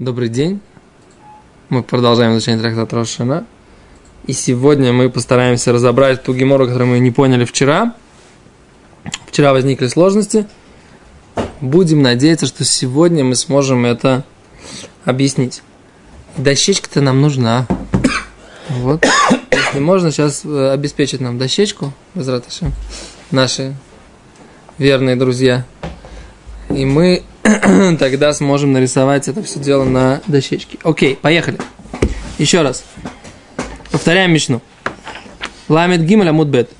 Добрый день. Мы продолжаем изучение трактата Рошана. И сегодня мы постараемся разобрать ту гемору, которую мы не поняли вчера. Вчера возникли сложности. Будем надеяться, что сегодня мы сможем это объяснить. Дощечка-то нам нужна. Вот. Если можно, сейчас э, обеспечить нам дощечку, возвратышем, наши верные друзья. И мы тогда сможем нарисовать это все дело на дощечке. Окей, поехали. Еще раз. Повторяем Мишну. Ламет Гимель Амудбет.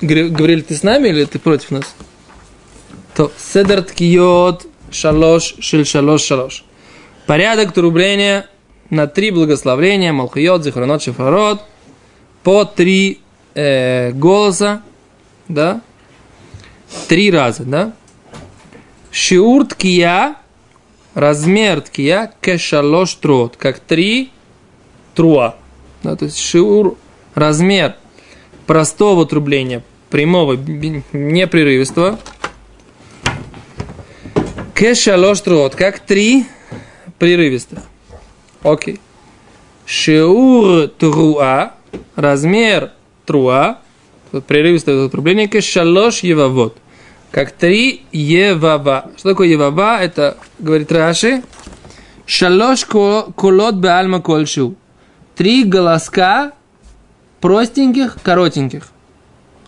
Говорили, ты с нами или ты против нас? То Седер Ткиот Шалош Шиль Шалош Шалош. Порядок трубления на три благословления, Малхиот, Зихронот, Шифарот, по три э, голоса, да, три раза, да. Шиур ткия, размер ткия, кешалош трот, как три труа. Да, то есть шиур, размер простого трубления, прямого, непрерывистого, кешалош трот, как три прерывистых. Окей. Шиур труа, размер труа, прерывистое отрубление, шалош евавод, как три евава. Что такое евава? Это, говорит Раши, шалош кулот беальма кольшу. Три голоска простеньких, коротеньких.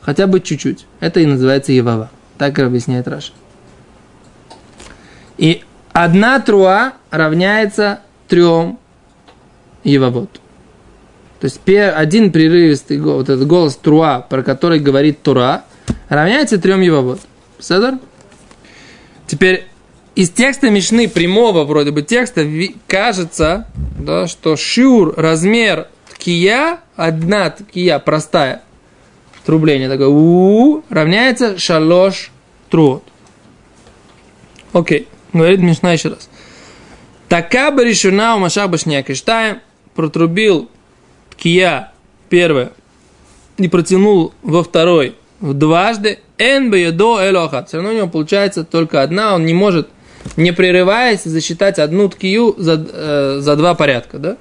Хотя бы чуть-чуть. Это и называется евава. Так объясняет Раша. И одна труа равняется трем Евавод. То есть один прерывистый вот этот голос Труа, про который говорит Тура, равняется трем Евавод. Седор? Теперь из текста Мишны, прямого вроде бы текста, кажется, да, что шиур, размер ткия, одна ткия простая, трубление такое, у, равняется шалош труот. Окей, говорит Мишна еще раз. Така бы решена у Машах Башняк протрубил ткия первое и протянул во второй дважды, эн до элохат. Все равно у него получается только одна, он не может, не прерываясь, засчитать одну ткию за, э, за два порядка, да?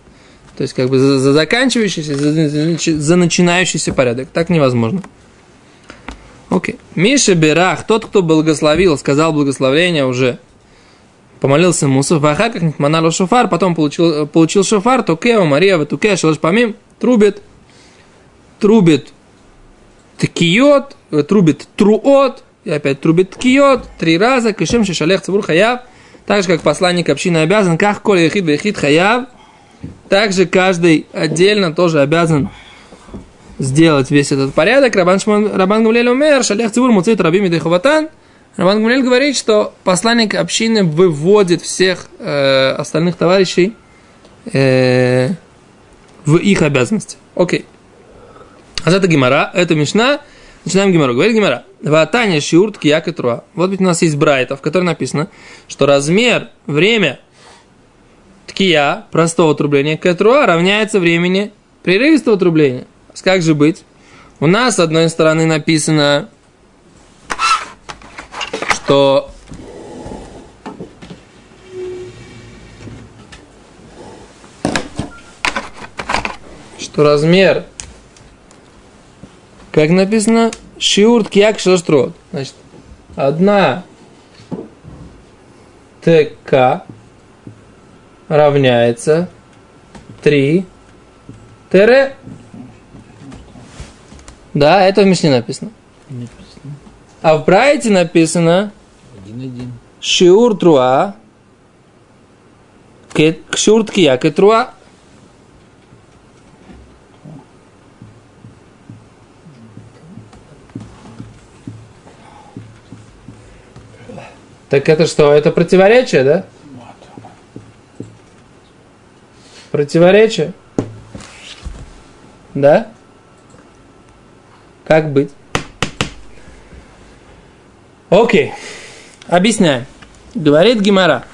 То есть, как бы за, за заканчивающийся, за, за начинающийся порядок. Так невозможно. Окей. Миша Берах, тот, кто благословил, сказал благословление уже помолился Мусов, а как манало шофар, потом получил, получил шофар, то кео, Мария, туке, шалаш помим, трубит, трубит ткиот, трубит труот, и опять трубит ткиот, три раза, кишем шалех цибур хаяв, так же, как посланник общины обязан, как коли ехид вехид хаяв, также каждый отдельно тоже обязан сделать весь этот порядок. Рабан, Шмон, Рабан Гамлель умер, шалех цибур муцит рабим и Роман Гамлель говорит, что посланник общины выводит всех э, остальных товарищей э, в их обязанности. Окей. А это Гимара, это Мишна. Начинаем Гимару. Говорит Гимара. Ватаня шиурт кияк и труа. Вот ведь у нас есть брайта, в которой написано, что размер, время ткия, простого трубления, кэтруа равняется времени прерывистого трубления. Как же быть? У нас, с одной стороны, написано что что размер, как написано, шиурт кияк шаштрот. Значит, одна ТК равняется 3 ТР. Да, это в Мишне написано. А в Брайте написано один-один. Шиур труа. Шиур ткия труа. Так это что? Это противоречие, да? Противоречие? Да? Как быть? Окей. Объясняем. Говорит Гимара.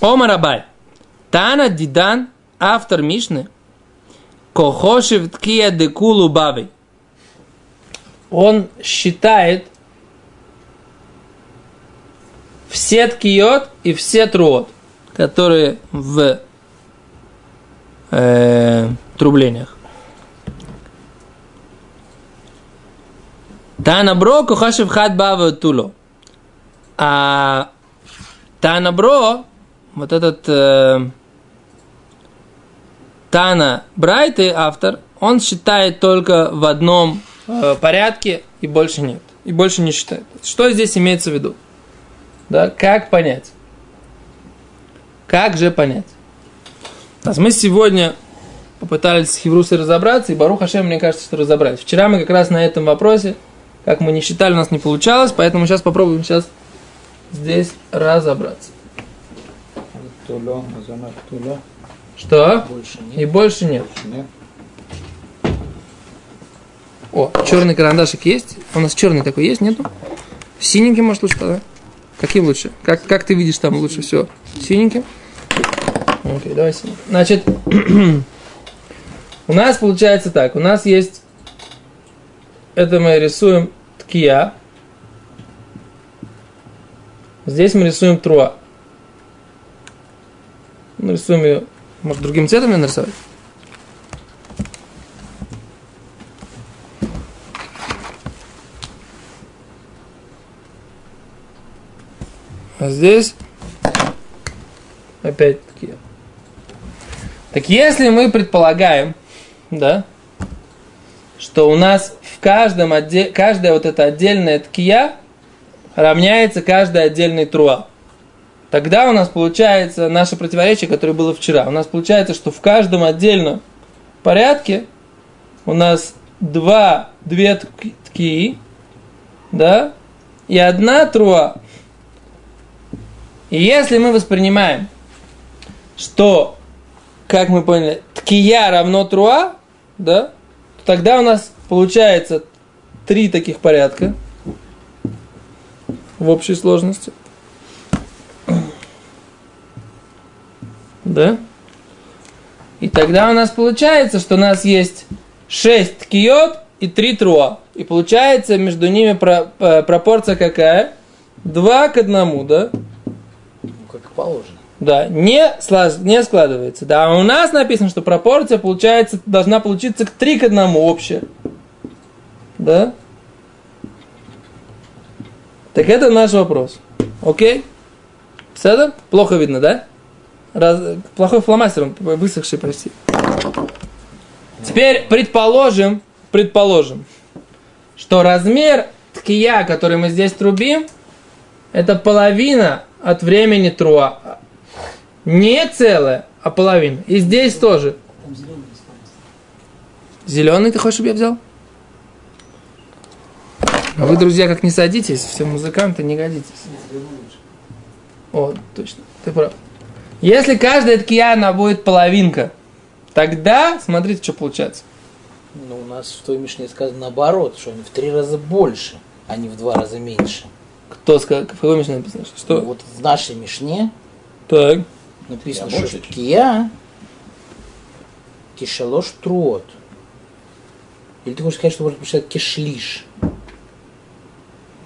Омарабай. Тана Дидан, автор Мишны, Кохошев Ткия Декулу Баби. Он считает все ткиот и все труот, которые в э, трублениях. Танабро кухашев хат бава туло. А Танабро, вот этот э, Тана Брайты, автор, он считает только в одном э, порядке и больше нет. И больше не считает. Что здесь имеется в виду? Да, как понять? Как же понять? То мы сегодня попытались с Хеврусой разобраться, и Барух Хашем, мне кажется, что разобрались. Вчера мы как раз на этом вопросе, как мы не считали, у нас не получалось, поэтому сейчас попробуем сейчас здесь разобраться. Что? Больше нет. И больше нет. Нет. О, черный карандашик есть? У нас черный такой есть, нету? Синенький, может, лучше тогда? Каким лучше? Как, как ты видишь там лучше всего? Синеньким? Окей, давай синеньким. Значит, у нас получается так. У нас есть... Это мы рисуем ткия. Здесь мы рисуем труа. Мы рисуем ее... Может, другим цветом ее нарисовать? А здесь опять-таки. Так если мы предполагаем, да, что у нас в каждом отде... каждая вот эта отдельная ткия равняется каждой отдельной труа. Тогда у нас получается наше противоречие, которое было вчера. У нас получается, что в каждом отдельном порядке у нас два, две ткии, да, и одна труа. И если мы воспринимаем, что, как мы поняли, ткия равно труа, да, то тогда у нас получается три таких порядка в общей сложности. Да? И тогда у нас получается, что у нас есть 6 ткиот и 3 труа. И получается между ними про, э, пропорция какая? 2 к 1, да? Положено. Да, не, слаж, не складывается. Да, а у нас написано, что пропорция получается, должна получиться к 3 к 1 общая. Да? Так это наш вопрос. Окей? Седа? Плохо видно, да? Раз, плохой фломастер, он высохший почти. Теперь предположим, предположим, что размер ткия, который мы здесь трубим, это половина от времени труа. Не целая, а половина. И здесь тоже. Зеленый ты хочешь, чтобы я взял? А вы, друзья, как не садитесь, все музыканты не годитесь. О, точно, ты прав. Если каждая ткия, она будет половинка, тогда, смотрите, что получается. Ну, у нас в той Мишне сказано наоборот, что они в три раза больше, а не в два раза меньше. Кто сказал, в какой Мишне написано? Что? Ну, вот в нашей Мишне Так. написано, Я что ткия кишалош труот. Или ты хочешь сказать, что можно прочитать кишлиш?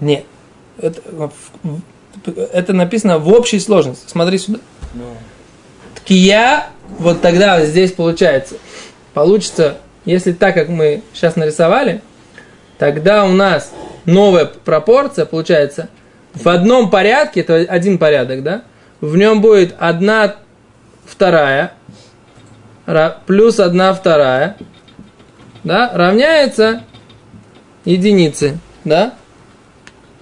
Нет. Это, это написано в общей сложности. Смотри сюда. Ну, Ткия, вот тогда здесь получается. Получится, если так, как мы сейчас нарисовали, тогда у нас новая пропорция получается в одном порядке, это один порядок, да? В нем будет одна вторая ра- плюс одна вторая, да, равняется единице, да?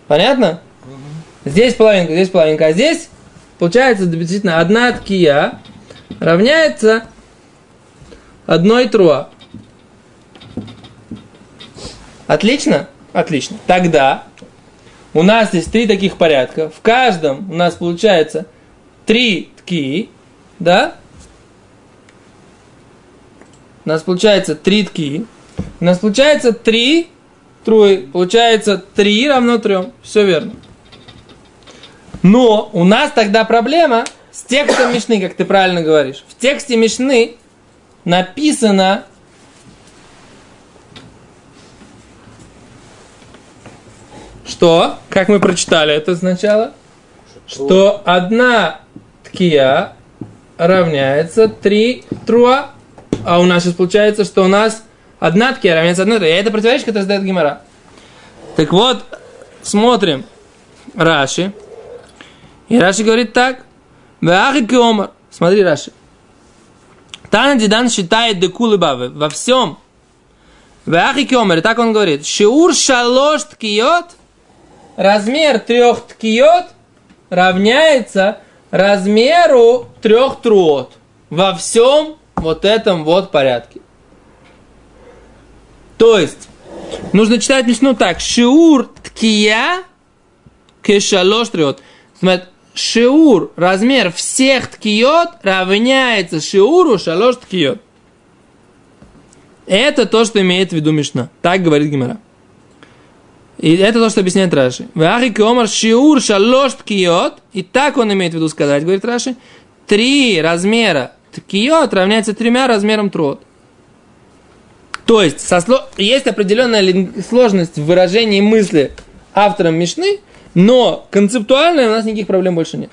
Понятно? Здесь половинка, здесь половинка, а здесь получается действительно одна ткия равняется одной труа. Отлично? Отлично. Тогда у нас здесь три таких порядка. В каждом у нас получается три ткии, да? У нас получается три ткии. У нас получается три труи. Получается три равно трем. Все верно. Но у нас тогда проблема с текстом Мишны, как ты правильно говоришь. В тексте Мишны написано что, как мы прочитали это сначала, что одна ткия равняется 3 труа. А у нас сейчас получается, что у нас одна ткия равняется труа. И это противоречие, которое задает Гимара. Так вот, смотрим Раши. И Раши говорит так. Киомар. Смотри, Раши. Тана Дидан считает декулы бавы во всем. Вахи Киомар. И так он говорит. Шиур шалош ткиот. Размер трех ткиот равняется размеру трех труот. Во всем вот этом вот порядке. То есть, нужно читать Мишну так. Шиур ткия кешалош триот. Смотри, шиур, размер всех ткиот равняется шиуру шалош ткиот. Это то, что имеет в виду Мишна. Так говорит Гимара. И это то, что объясняет Раши. Вахи киомар шиур шалош ткиот. И так он имеет в виду сказать, говорит Раши. Три размера ткиот равняется тремя размерам трот. То есть, со сло... есть определенная сложность в выражении мысли автором Мишны, но концептуально у нас никаких проблем больше нет.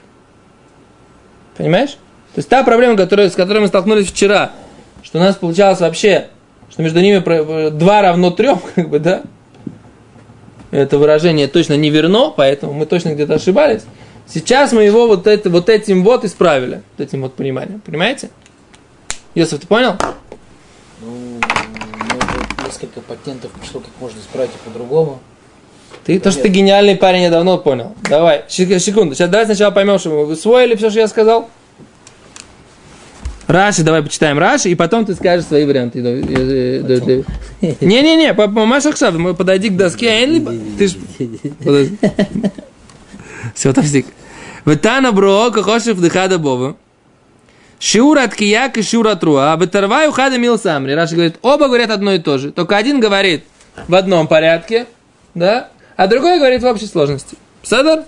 Понимаешь? То есть та проблема, которая, с которой мы столкнулись вчера, что у нас получалось вообще, что между ними 2 равно 3, как бы, да? Это выражение точно не верно, поэтому мы точно где-то ошибались. Сейчас мы его вот, это, вот этим вот исправили, вот этим вот пониманием. Понимаете? Йосиф, ты понял? Ну, может, несколько патентов пришло, как можно исправить по-другому. Ты, то, что ты гениальный парень, я давно понял. Давай, секунду. Сейчас давай сначала поймем, что мы усвоили все, что я сказал. Раши, давай почитаем Раши, и потом ты скажешь свои варианты. Не-не-не, Маш Ахшав, подойди к доске, а ты ж... Все, тафсик. Ветана бро, кахошев дыхада бова. Шиура от кияк и шиура труа, а бетарвай ухада мил самри. Раши говорит, оба говорят одно и то же. Только один говорит в одном порядке, да, а другой говорит в общей сложности. Садар?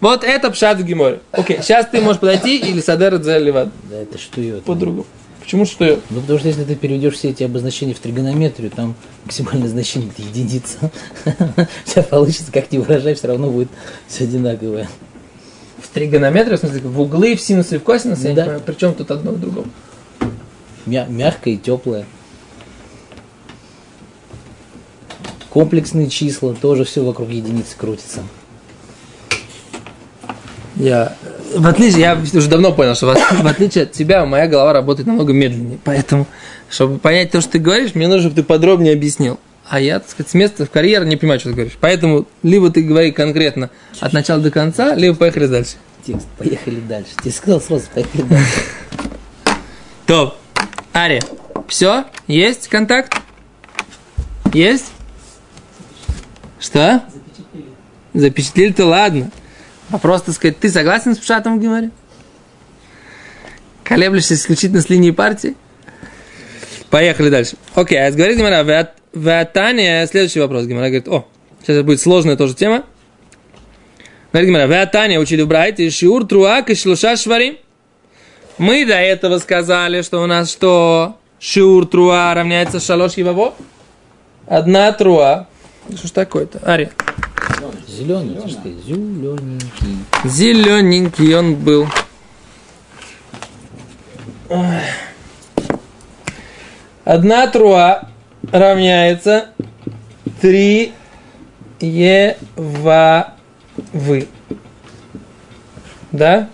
Вот это пшат в. Окей, сейчас ты можешь подойти или садер леват. Да, это что ее? По-другому. Почему что я? Ну, потому что если ты переведешь все эти обозначения в тригонометрию, там максимальное значение это единица. Все получится, как не выражай, все равно будет все одинаковое. В тригонометрию, в смысле, в углы, в синусы и в косинусы, да. я причем тут одно к другому. Мя- мягкое и теплое. Комплексные числа, тоже все вокруг единицы крутится. Я, в отличие, я уже давно понял, что в, в отличие от тебя моя голова работает намного медленнее. Поэтому, чтобы понять то, что ты говоришь, мне нужно, чтобы ты подробнее объяснил. А я, так сказать, с места в карьеру не понимаю, что ты говоришь. Поэтому либо ты говори конкретно от начала до конца, либо поехали дальше. Текст, поехали дальше. Тебе сказал сразу, поехали дальше. Топ. Ари, все? Есть контакт? Есть? Что? Запечатлели. Запечатлели-то ладно. А просто сказать, ты согласен с Пшатом в Гимаре? Колеблешься исключительно с линии партии? Поехали дальше. Окей, а говорит Гимара, Ватания, следующий вопрос. Гимара говорит, о, сейчас будет сложная тоже тема. Говорит Гимара, Ватания учили в Брайте, Шиур, Труак и Шлуша Швари. Мы до этого сказали, что у нас что? Шиур, Труа равняется Шалош Еваво. Одна Труа. Что ж такое-то? Ари. Зеленый, зелененький. Зелененький он был. Одна труа равняется 3 ева вы. Да?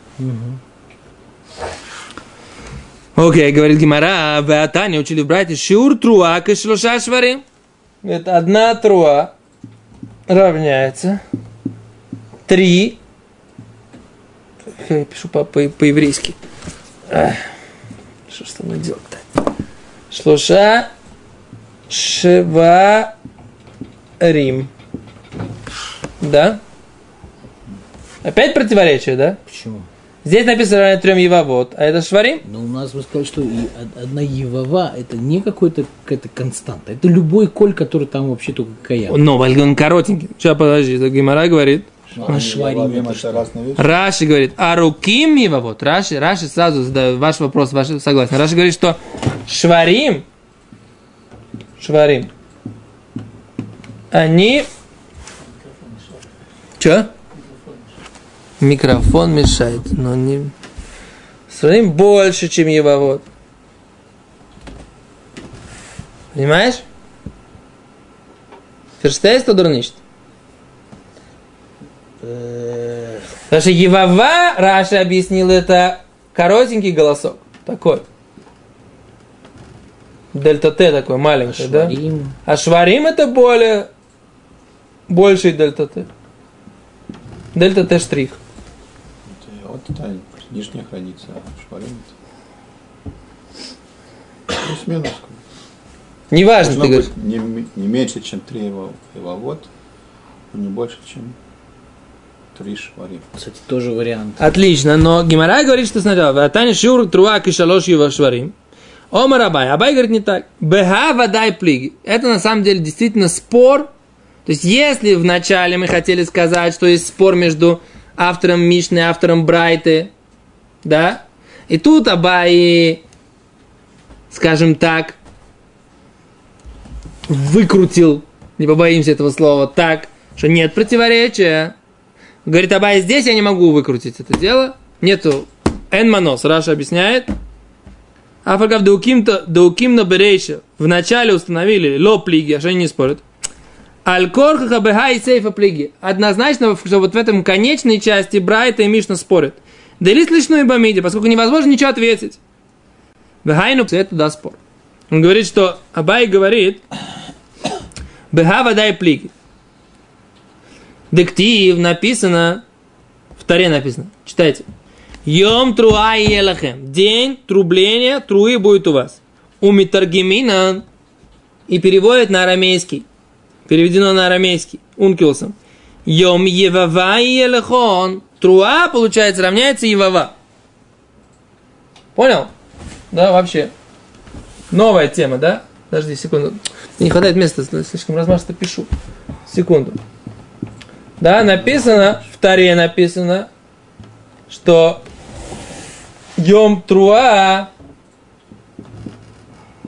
Окей, okay, говорит Гимара, в Таня учили братья Шиур труа кашлуша швари. Это одна труа равняется 3. Я пишу по- по- по-еврейски. Что что мы делать-то? Шлуша Шева Рим. Да? Опять противоречие, да? Почему? Здесь написано трем Евавод, а это Шварим? Но у нас вы сказали, что одна Евава это не какой-то какая-то константа. Это любой коль, который там вообще только кая. Но он коротенький. Сейчас подожди, это Гимара говорит. А шварим это что? Раши говорит, а руким Евавод. Раши, Раши сразу задает ваш вопрос, ваш согласен. Раши говорит, что Шварим, Шварим, они... Че? Микрофон мешает, но не... Своим больше, чем Евавод. Понимаешь? Oder nicht? Э, Потому что Евава, Раша объяснил, это коротенький голосок. Такой. Дельта Т такой маленький, да? Шварим. А шварим это более больший дельта Т. Дельта Т штрих. Вот это нижняя граница, а шварим это... Плюс-минус. Неважно, ты говоришь. не, не меньше, чем три его, его вот, но не больше, чем три шварим. Кстати, тоже вариант. Отлично, но Гимара говорит, что сначала Тани Шур Труа Кишалош Юва Шварим. Омар Абай. Абай говорит не так. Беха водай плиги. Это на самом деле действительно спор. То есть, если в начале мы хотели сказать, что есть спор между автором Мишны автором Брайты, да, и тут Абай, скажем так, выкрутил, не побоимся этого слова, так, что нет противоречия. Говорит, Абай, здесь я не могу выкрутить это дело. Нету энманос, Раша объясняет. А пока в Дауким Берейша в начале установили ло плиги, а что они не спорят. Аль-Корха Хабеха и Сейфа плиги. Однозначно, что вот в этом конечной части Брайта и Мишна спорят. Делис лишну и Бамиди, поскольку невозможно ничего ответить. Бехайну, это да спор. Он говорит, что Абай говорит, Беха вода и плиги. Дектив написано, в Таре написано, читайте. Йом труа и елахем. День трубления труи будет у вас. У митаргемина и переводит на арамейский. Переведено на арамейский. Ункилсом. Йом евава и елахон. Труа, получается, равняется евава. Понял? Да, вообще. Новая тема, да? Подожди секунду. Не хватает места, слишком размашисто пишу. Секунду. Да, написано, в Таре написано, что Йом Труа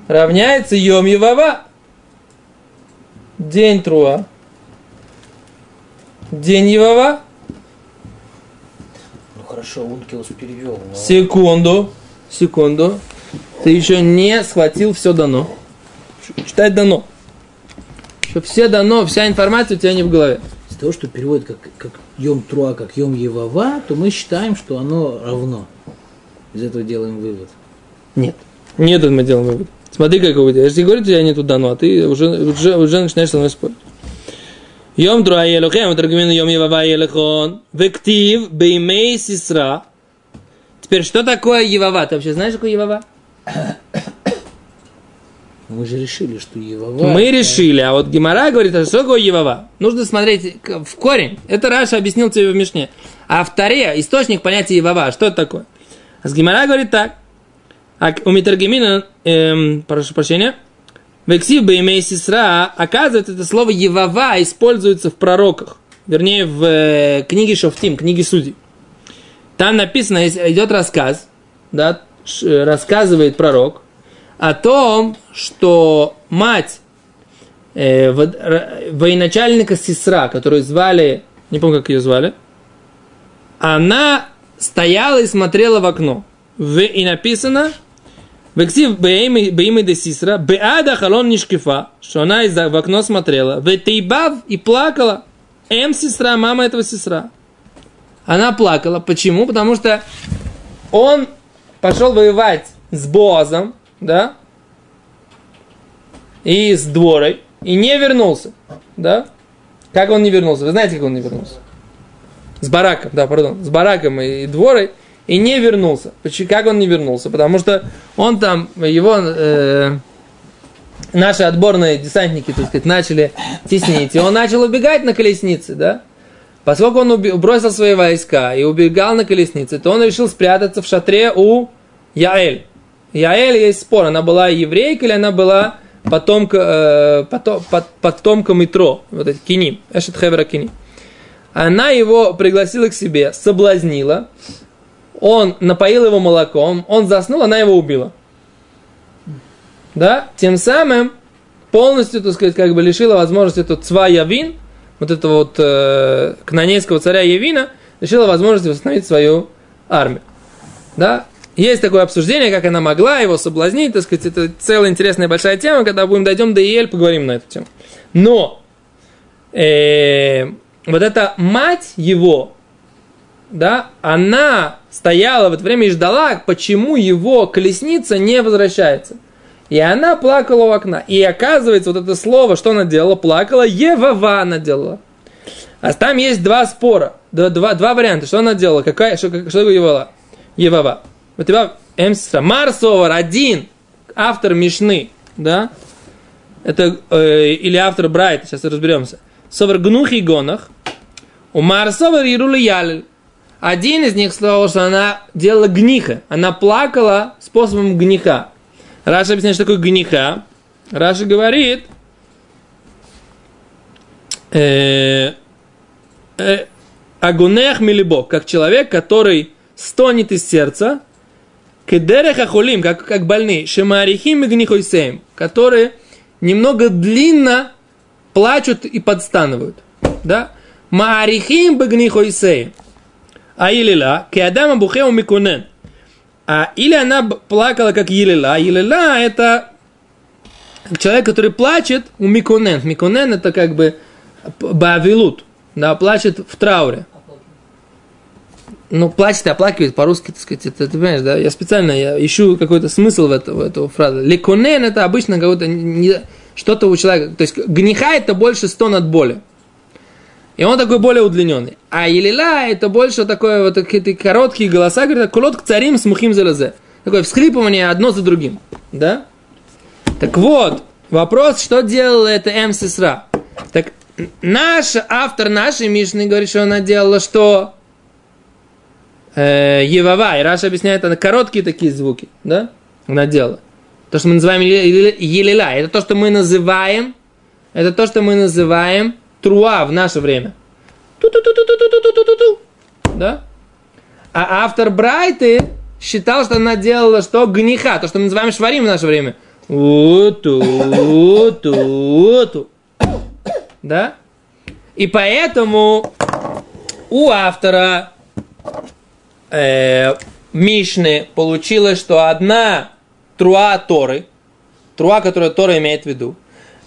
равняется Йом Евава. День Труа. День Евава. Ну хорошо, Ункилус перевел. но- Секунду. Секунду. Ты еще не схватил все дано. Читать дано. Что все дано, вся информация у тебя не в голове. Из того, что переводит как, как Йом Труа, как Йом Евава, то мы считаем, что оно равно. Из этого делаем вывод. Нет. Нет, мы делаем вывод. Смотри, как вы Я же тебе говорю, у тебя нету дано, а ты уже, уже, уже начинаешь со мной спорить. Йом труа елохем, таргумин йом евава елехон, вектив беймей сестра. Теперь, что такое евава? Ты вообще знаешь, что такое евава? Мы же решили, что Евава... Мы решили, а вот Гимара говорит, а что такое евава? Нужно смотреть в корень. Это Раша объяснил тебе в Мишне. А в Таре источник понятия евава. Что это такое? А с Гимара говорит так. А у Митаргемина, эм, прошу прощения, в Эксив Беймей Сестра, оказывается, это слово Евава используется в пророках. Вернее, в э, книге Шофтим, книге Судей. Там написано, идет рассказ, да, э, рассказывает пророк о том, что мать э, во- военачальника Сестра, которую звали, не помню, как ее звали, она стояла и смотрела в окно. И написано, в Эксив Бейми де Сисра, Беада Халон Нишкифа, что она из в окно смотрела, в Тейбав и плакала. М сестра, мама этого сестра. Она плакала. Почему? Потому что он пошел воевать с Боазом, да, и с Дворой, и не вернулся, да. Как он не вернулся? Вы знаете, как он не вернулся? С Бараком, да, пардон, с Бараком и Дворой, и не вернулся. Почему? Как он не вернулся? Потому что он там, его, э, наши отборные десантники, так сказать, начали теснить, и он начал убегать на колеснице, да. Поскольку он уби- бросил свои войска и убегал на колеснице, то он решил спрятаться в шатре у Яэль. Яэль есть спор, она была еврейка или она была потомка, э, пото- пот- потомком Итро, вот эти киним, Эшет Хевера киним. Она его пригласила к себе, соблазнила, он напоил его молоком, он заснул, она его убила. Да? Тем самым полностью, так сказать, как бы лишила возможности этот цва Явин, вот этого вот э, кнанейского царя Явина, лишила возможности восстановить свою армию. Да? Есть такое обсуждение, как она могла его соблазнить, так сказать, это целая интересная большая тема, когда будем дойдем до Иель, поговорим на эту тему. Но э, вот эта мать его, да, она стояла в это время и ждала, почему его колесница не возвращается. И она плакала у окна. И оказывается, вот это слово, что она делала? Плакала, Евава она делала. А там есть два спора, два, два, два варианта. Что она делала? Какая, что, что Евава? Евава. У тебя Эмсисра. Марсовар один, автор Мишны, да? Это, э, или автор Брайты, сейчас разберемся. סבר גנוחי גנח. ומר סבר יליל. Один из них сказал, что она делала גניחה. Она плакала способом גניחה. Раши объясняет, что такое גניחה. Раши говорит, э, э, הגונח מלבו, как человек, который стонет из сердца, кедереха хулим, как, как больные, шемарихим и гнихойсеем, которые немного длинно плачут и подстанывают. Да? Маарихим бегнихойсеем. А илила, кеадама бухеу микунен. А, или она плакала, как Елила. Елила – это человек, который плачет у Миконен. Миконен – это как бы бавилут, да, плачет в трауре. Ну, плачет и оплакивает по-русски, так сказать, это, ты понимаешь, да? Я специально я ищу какой-то смысл в, это, в эту фразу. Леконен – это обычно какое-то не, что-то у человека. То есть, гниха – это больше стон от боли. И он такой более удлиненный. А Елила это больше такое вот какие-то короткие голоса, говорят, кулот к царим с мухим залезе. Такое всхлипывание одно за другим. Да? Так вот, вопрос, что делала это М. Сесра? Так наш автор нашей Мишны говорит, что она делала что? Э, Евава. И Раша объясняет, она короткие такие звуки. Да? Она делала. То, что мы называем Елила. Это то, что мы называем это то, что мы называем труа в наше время. Ту-ту-ту-ту-ту-ту-ту-ту-ту. Да? А автор Брайты считал, что она делала что? Гниха, то, что мы называем шварим в наше время. У-ту-ту-ту. Да? И поэтому у автора э, Мишны получилось, что одна труа Торы, труа, которую Тора имеет в виду,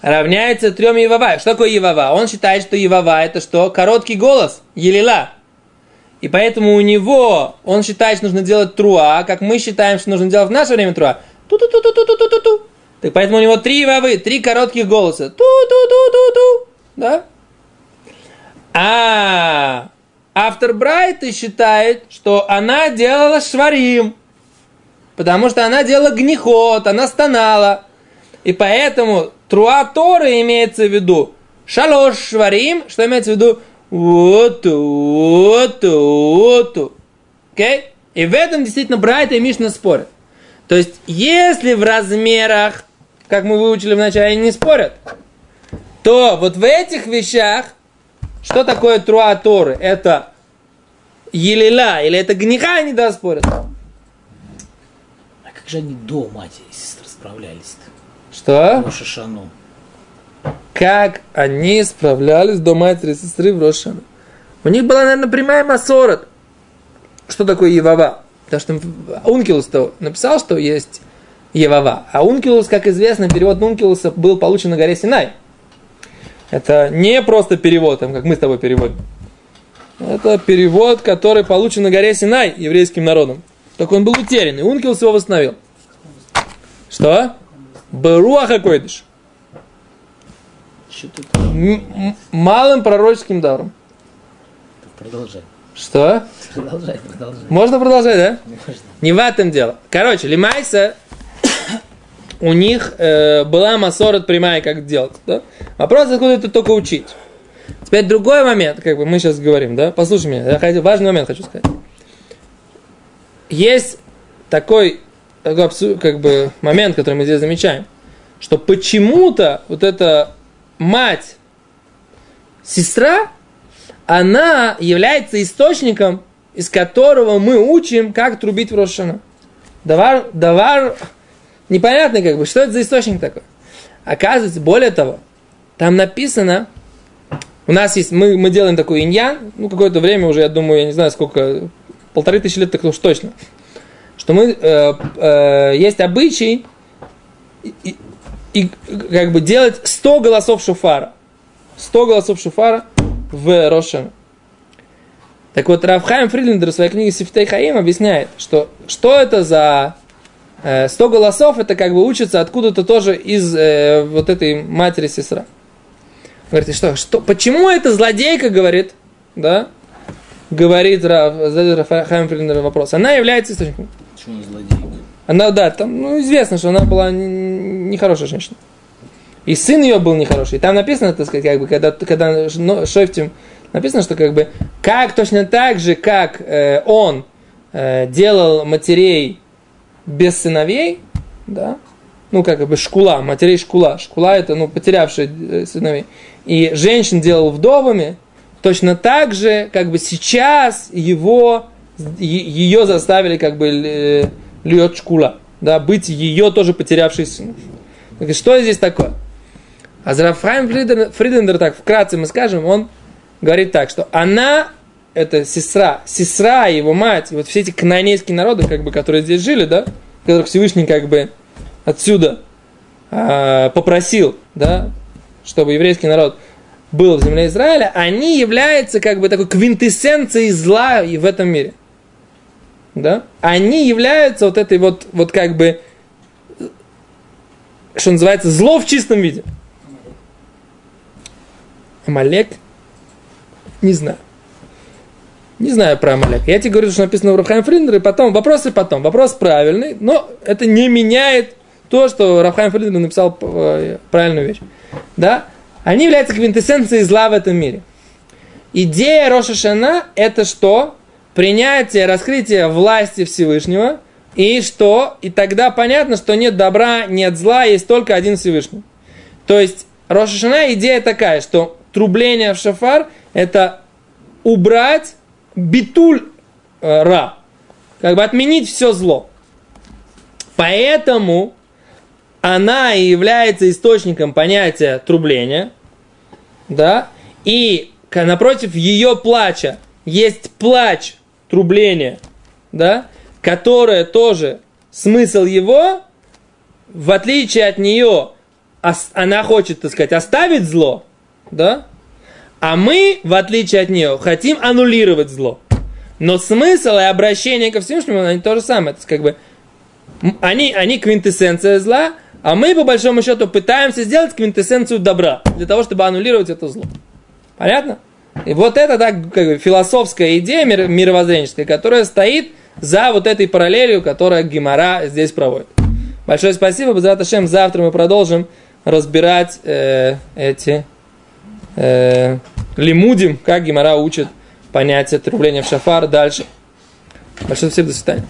равняется трем Евава. Что такое Евава? Он считает, что Евава это что? Короткий голос, Елила. И поэтому у него, он считает, что нужно делать труа, как мы считаем, что нужно делать в наше время труа. Ту-ту-ту-ту-ту-ту-ту. Так поэтому у него три Евавы, три коротких голоса. Ту-ту-ту-ту-ту. Да? А автор Брайта считает, что она делала шварим. Потому что она делала гнихот, она стонала. И поэтому Труа Торы имеется в виду шалош шварим, что имеется в виду вот, вот, вот. Окей? И в этом действительно Брайта и Мишна спорят. То есть, если в размерах, как мы выучили вначале, они не спорят, то вот в этих вещах, что такое труа Торы? Это елила или это гниха, они да спорят. А как же они до матери и сестры справлялись-то? Что? Рошашану. Как они справлялись до матери и сестры в Рошану. У них была, наверное, прямая массора. Что такое Евава? Потому что Ункилус написал, что есть Евава. А Ункилус, как известно, перевод Ункилуса был получен на горе Синай. Это не просто перевод, там, как мы с тобой переводим. Это перевод, который получен на горе Синай еврейским народом. Только он был утерян, и Ункилус его восстановил. Что? Баруаха койдыш. Малым пророческим даром. Продолжай. Что? Продолжай, продолжай. Можно продолжать, да? Можно. Не в этом дело. Короче, Лимайса, у них э, была массорот прямая, как делать. Да? Вопрос, откуда это только учить. Теперь другой момент, как бы мы сейчас говорим, да? Послушай меня, я хочу, важный момент хочу сказать. Есть такой такой как бы момент, который мы здесь замечаем, что почему-то вот эта мать, сестра, она является источником, из которого мы учим, как трубить в Рошана. Давар, давар, непонятно как бы, что это за источник такой. Оказывается, более того, там написано У нас есть, мы, мы делаем такой иньян, ну, какое-то время уже, я думаю, я не знаю сколько, полторы тысячи лет, так уж точно, что мы, э, э, есть обычай и, и, как бы делать 100 голосов шуфара. 100 голосов шуфара в Рошен. Так вот, Рафхайм Фридлендер в своей книге Сифтей Хаим объясняет, что, что это за э, 100 голосов, это как бы учится откуда-то тоже из э, вот этой матери сестра. Говорит, что, что, почему это злодейка, говорит, да, говорит Раф, Рафхайм Фридлендер вопрос. Она является источником. Почему злодейка? Она, да, там, ну, известно, что она была нехорошая женщина. И сын ее был нехороший. И там написано, так сказать, как бы, когда, когда Шойфтим написано, что как бы, как точно так же, как э, он э, делал матерей без сыновей, да, ну, как бы шкула, матерей шкула. Шкула это, ну, потерявшие э, сыновей. И женщин делал вдовами, точно так же, как бы сейчас его, ее заставили, как бы, э, льет шкула, да, быть ее тоже потерявшей сыном. Что здесь такое? А Зарафхайм Фридендер, так вкратце мы скажем, он говорит так, что она, это сестра, сестра его мать, вот все эти канонейские народы, как бы, которые здесь жили, да, которых Всевышний как бы отсюда э, попросил, да, чтобы еврейский народ был в земле Израиля, они являются как бы такой квинтэссенцией зла в этом мире. Да? Они являются вот этой вот, вот как бы, что называется, зло в чистом виде. Амалек? Не знаю. Не знаю про Амалек. Я тебе говорю, что написано в Рафхайм Фриндер, и потом, вопросы потом. Вопрос правильный, но это не меняет то, что Рафхайм Фриндер написал э, правильную вещь. Да? Они являются квинтэссенцией зла в этом мире. Идея Роша это что? Принятие, раскрытие власти Всевышнего. И что? И тогда понятно, что нет добра, нет зла, есть только один Всевышний. То есть Роша Шана идея такая, что трубление в шафар – это убрать битуль э, ра, как бы отменить все зло. Поэтому она и является источником понятия трубления, да, и напротив ее плача есть плач трубления, да, которое тоже смысл его, в отличие от нее, она хочет, так сказать, оставить зло, да? А мы, в отличие от нее, хотим аннулировать зло. Но смысл и обращение ко Всевышнему, они то же самое. Это как бы, они, они квинтэссенция зла, а мы, по большому счету, пытаемся сделать квинтэссенцию добра, для того, чтобы аннулировать это зло. Понятно? И вот это так, как бы, философская идея мировоззренческая, которая стоит за вот этой параллелью, которая Гимара здесь проводит. Большое спасибо, Базраташем. Завтра мы продолжим разбирать э, эти э, лимудим, как Гимара учит понятие трубления в шафар дальше. Большое спасибо, до свидания.